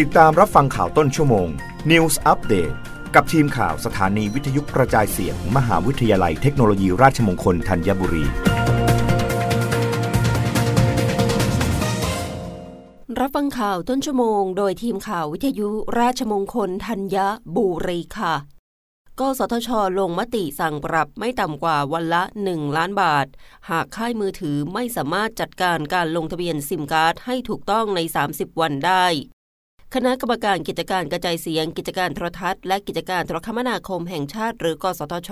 ติดตามรับฟังข่าวต้นชั่วโมง News Update กับทีมข่าวสถานีวิทยุกระจายเสียงมหาวิทยาลัยเทคโนโลยีราชมงคลธัญบุรี รับฟังข่าวต้นชั่วโมง โดยทีมข่าววิทยุราชมงคลธัญบุรีค่ะกสทช ลงมติสั่งปรับไม่ต่ำกว่าวันละ 1 ล้านบาท หากค่ายมือถือไม่สามารถจัดการการลงทะเบียนซิมการ์ดให้ถูกต้องใน 30 วันได้ คณะกรรมการกิจการกระจายเสียง กิจการโทรทัศน์และกิจการโทรคมนาคมแห่งชาติ หรือกสทช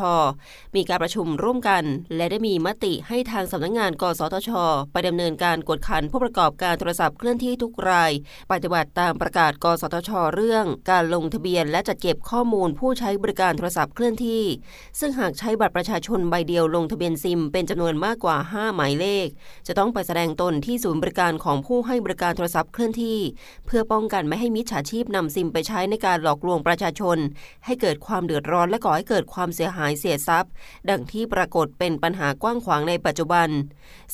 มีการประชุมร่วมกัน และได้มีมติให้ทางสำนักงงาน กสทช ไปดำเนินการกดขันผู้ประกอบการโทรศัพท์เคลื่อนที่ทุกราย ปฏิบัติตามประกาศ กสทช เรื่อง การลงทะเบียนและจัดเก็บข้อมูลผู้ใช้บริการโทรศัพท์เคลื่อนที่ ซึ่งหากใช้บัตรประชาชนใบเดียวลงทะเบียนซิม เป็นจำนวนมากกว่า 5 หมายเลข จะต้องไปแสดงตนที่ศูนย์บริการของผู้ให้บริการโทรศัพท์เคลื่อนที่ เพื่อป้องกันไม่ให้มิจฉาชีพนำซิมไปใช้ในการหลอกลวงประชาชน ให้เกิดความเดือดร้อนและก่อให้เกิดความเสียหายเสียทรัพย์ ดังที่ปรากฏเป็นปัญหากว้างขวางในปัจจุบัน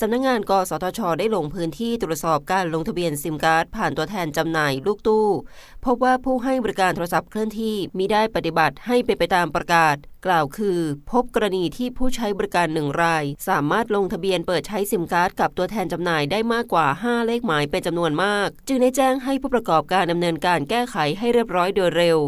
สำนักงงานกสทช ได้ลงพื้นที่ตรวจสอบการลงทะเบียนซิมการ์ดผ่านตัวแทนจำหน่ายลูกตู้ พบว่าผู้ให้บริการโทรศัพท์เคลื่อนที่มิได้ปฏิบัติให้เป็นไปตามประกาศ กล่าวคือ พบกรณีที่ผู้ใช้บริการหนึ่งราย สามารถลงทะเบียนเปิดใช้ซิมการ์ดกับตัวแทนจำหน่ายได้มากกว่า 5 เลขหมายเป็นจำนวนมาก จึงได้แจ้งให้ผู้ประกอบการดำเนินการแก้ไขให้เรียบร้อยโดยเร็ว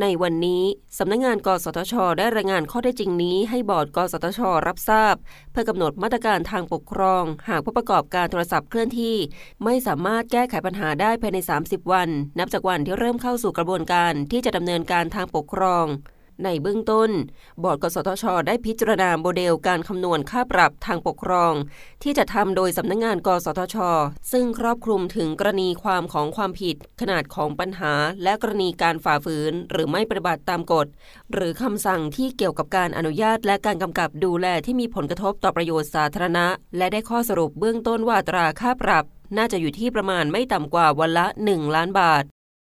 ในวันนี้สำนักงงาน กสทช ได้รายงานข้อเท็จจริงนี้ให้บอร์ด กสทช รับทราบ เพื่อกำหนดมาตรการทางปกครอง หากผู้ประกอบการโทรศัพท์เคลื่อนที่ ไม่สามารถแก้ไขปัญหาได้ภายใน 30 วัน นับจากวันที่เริ่มเข้าสู่กระบวนการที่จะดำเนินการทางปกครอง ในเบื้องต้น บอร์ดกสทช ได้พิจารณาโมเดลการคำนวณค่าปรับทางปกครอง ที่จะทำโดยสำนักงงานกสทช ซึ่งครอบคลุมถึงกรณีความของความผิด ขนาดของปัญหา และกรณีการฝ่าฝืน หรือไม่ปฏิบัติตามกฎ หรือคำสั่งที่เกี่ยวกับการอนุญาต และการกำกับดูแลที่มีผลกระทบต่อประโยชน์สาธารณะ และได้ข้อสรุปเบื้องต้นว่าตราค่าปรับ น่าจะอยู่ที่ประมาณไม่ต่ำกว่าวันละ 1 ล้านบาท